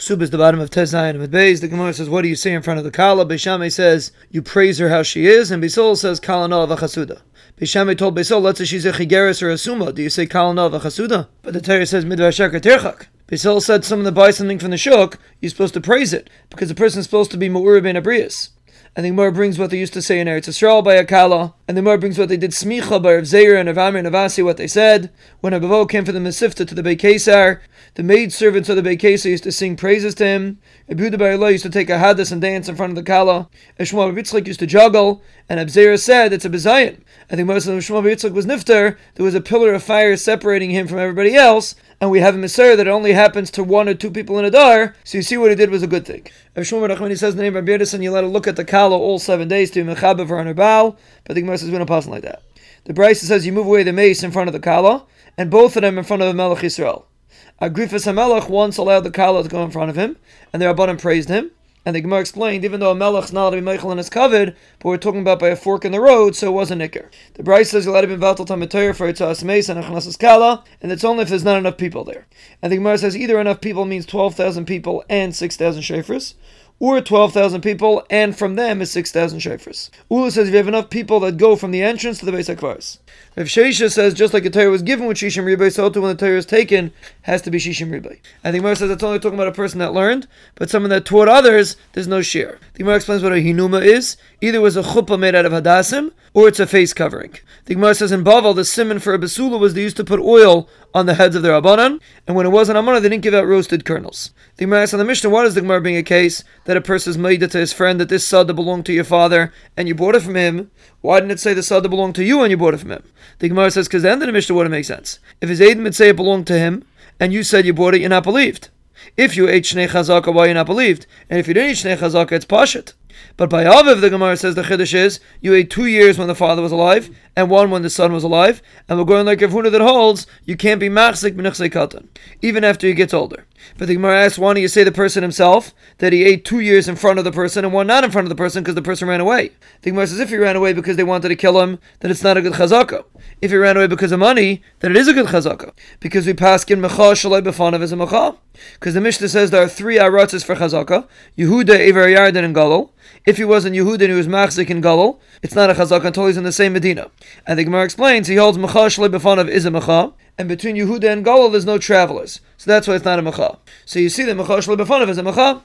Sub is the bottom of Tezayin and Beis. The Gemara says, What do you say in front of the Kala? Beis Shammai says, You praise her how she is. And Beis Hillel says, Kala no v'chasuda. Beis Shammai told Beis Hillel, Let's say she's a chigeris or a suma. Do you say Kala no v'chasuda? But the Torah says, Midvar tirchak. Beis Hillel said, Someone that buys something from the shuk, you're supposed to praise it because the person's supposed to be Mu'urib in Abrius. And the Gemara brings what they used to say in Eretz Yisrael by Akala, and the Gemara brings what they did smicha by Rav Zeira and Rav Amir and Rav Assi, what they said. When Avahu came for the Mesifta to the Beikesar, the maid servants of the Beikesar used to sing praises to him. Abuda by Allah used to take a hadas and dance in front of the Kala. Shmuel Yitzchak used to juggle, and Rav Zeira said it's a bizayon. I think most of Shmuel Yitzchak was Nifter, there was a pillar of fire separating him from everybody else, and we have a Messiah that only happens to one or two people in a dar, so you see what he did was a good thing. If Shmuel Nachmani says the name of Rabbi you let her look at the Kala all seven days to Mechaber for her Baal, but the Gemara says we don't pass like that. The Braisa says you move away the meis in front of the Kala, and both of them in front of the Melech Yisrael. Agrifas HaMelech once allowed the Kala to go in front of him, and the Rabbanim praised him. And the Gemara explained, even though a melech's not to be mochel and it's covered, but we're talking about by a fork in the road, so it was a nicker. The Braisa says you're allowed to be vatal tamatayr for itzas meis and achnasas kala, and it's only if there's not enough people there. And the Gemara says either enough people means 12,000 people and 6,000 shofars, or 12,000 people, and from them is 6,000 shofars. Ula says if you have enough people that go from the entrance to the Beis HaKvaris. Rav Sheshes says just like a Torah was given with Shishim Ribai, so when the Torah is taken, has to be Shishim Ribai. And the Gemara says it's only talking about a person that learned, but someone that taught others, there's no share. The Gemara explains what a hinuma is. Either it was a chuppah made out of hadassim, or it's a face covering. The Gemara says in Bavel, the simon for a basula was they used to put oil on the heads of their Rabbanan, and when it wasn't almana, they didn't give out roasted kernels. The Gemara asks on the Mishnah, why does the Gemara bring a case that a person is made to his friend that this sada belonged to your father and you bought it from him? Why didn't it say the sada belonged to you and you bought it from him? The Gemara says, because the end the Mishnah wouldn't make sense. If his Aiden would say it belonged to him, and you said you bought it, you're not believed. If you ate Shnei Chazaka, why you're not believed? And if you didn't eat Shnei Chazaka, it's Pashit. But by Aviv, the Gemara says the Chiddush is you ate two years when the father was alive and one when the son was alive. And we're going like Rav Huna that holds you can't be machzik katan even after he gets older. But the Gemara asks, why don't you say the person himself that he ate two years in front of the person and one not in front of the person because the person ran away? The Gemara says if he ran away because they wanted to kill him, then it's not a good chazaka. If he ran away because of money, then it is a good chazaka because we pass in mecha shalai b'fanav as a mecha. Because the Mishnah says there are three aratzes for chazaka: Yehuda, Ever Yarden, and Galil. If he was in Yehuda and he was machzik in Galil, it's not a chazaka until he's in the same Medina. And the Gemara explains he holds mecha shalei b'fanav is a mecha, and between Yehuda and Galil there's no travelers, so that's why it's not a mecha. So you see that mecha b'fanav is a mecha.